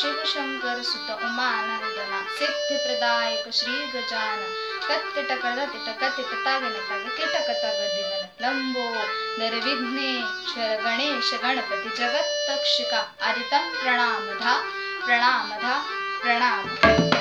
शिवशङ्कर सुत उमानरुद सिद्धिप्रदायक श्रीगजान कत्किटकतिकटग किटकटगदिवर लम्बो निर्विघ्ने गणेश गणपति जगत्तक्षिका हरितं प्रणामधा प्रणामधा प्रणाम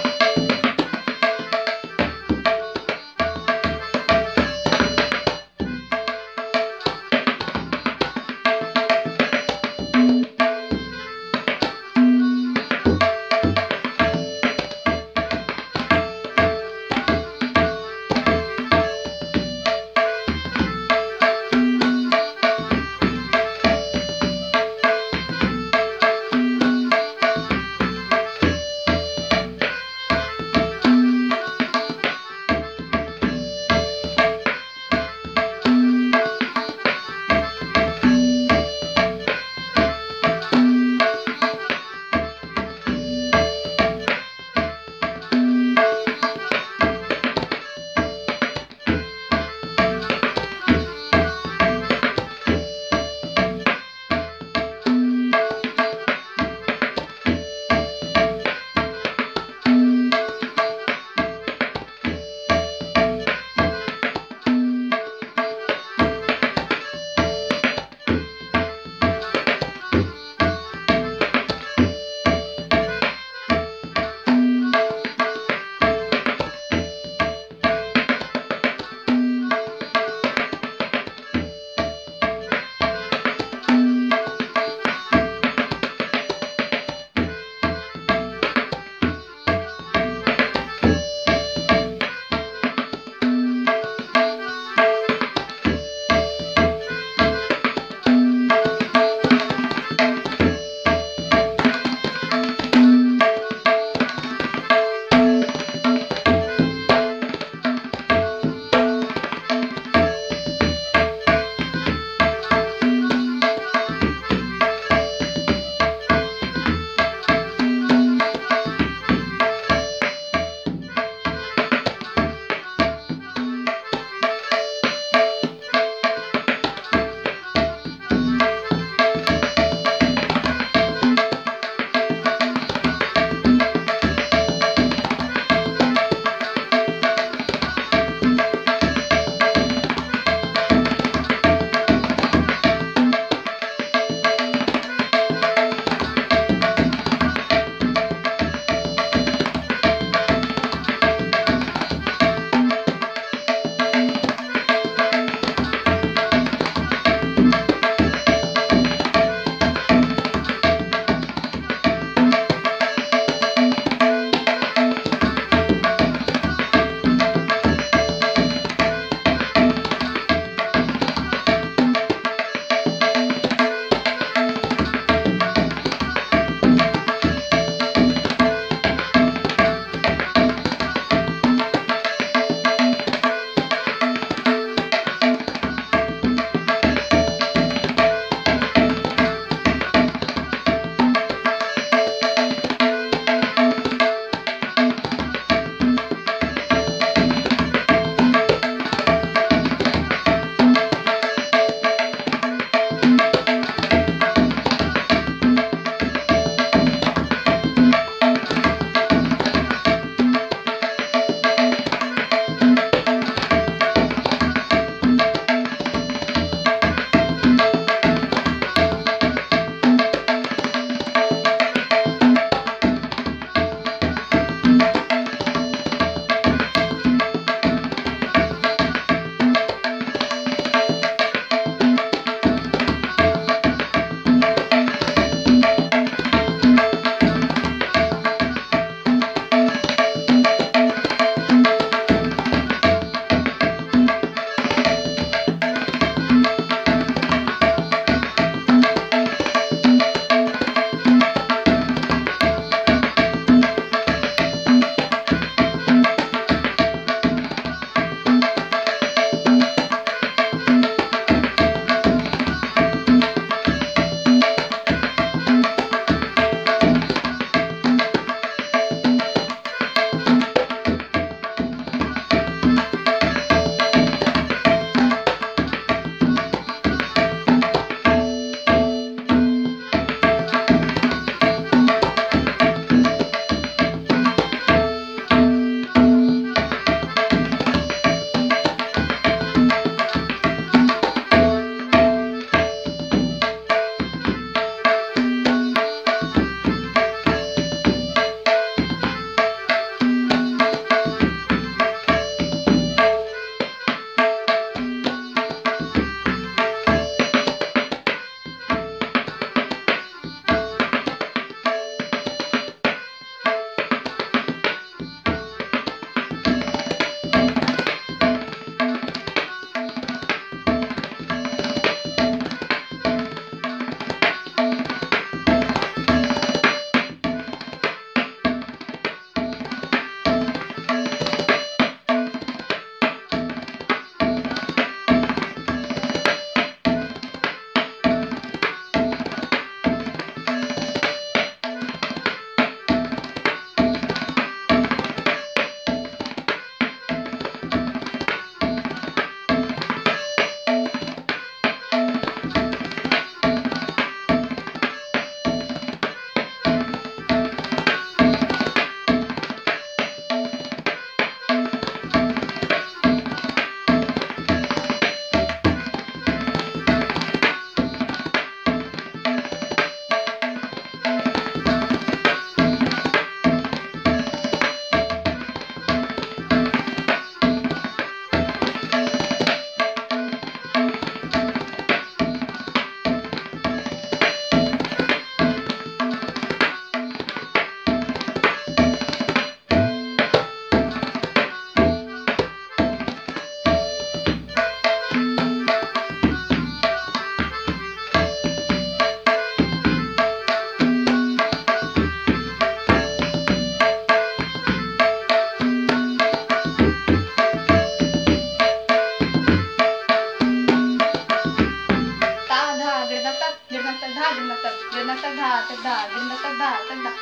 तक गिर नक तक धा तक धा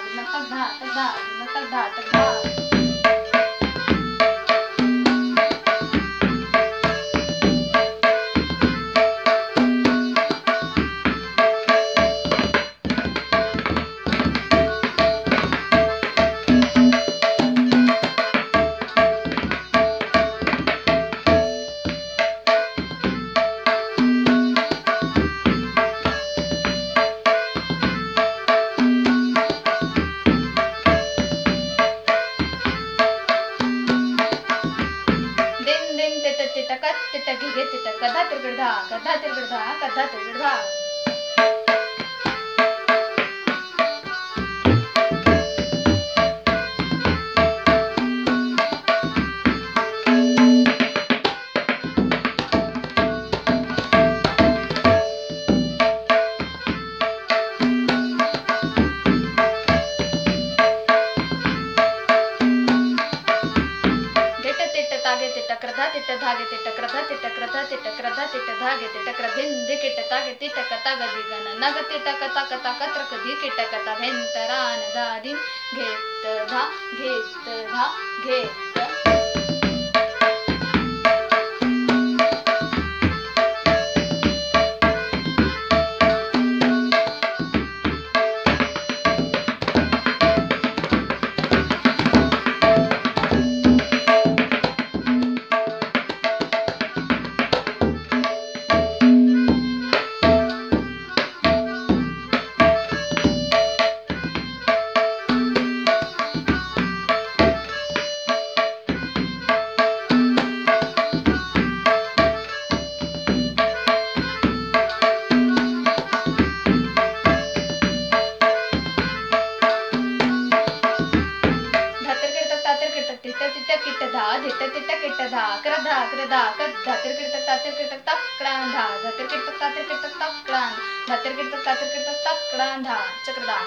गिर नक तक धा तक धा गिर ती न गिन तिंग ती कथा तिट कथा तिरगड कथा कधा कताग दिगन नग तिट कता कता कत्र कधी किट कता भेंतरान दादिन घेत धा घेत धा. धातर किटक तातर किटक तक्रान धातर किटक तातर किटक तक्रान धा चक्रधा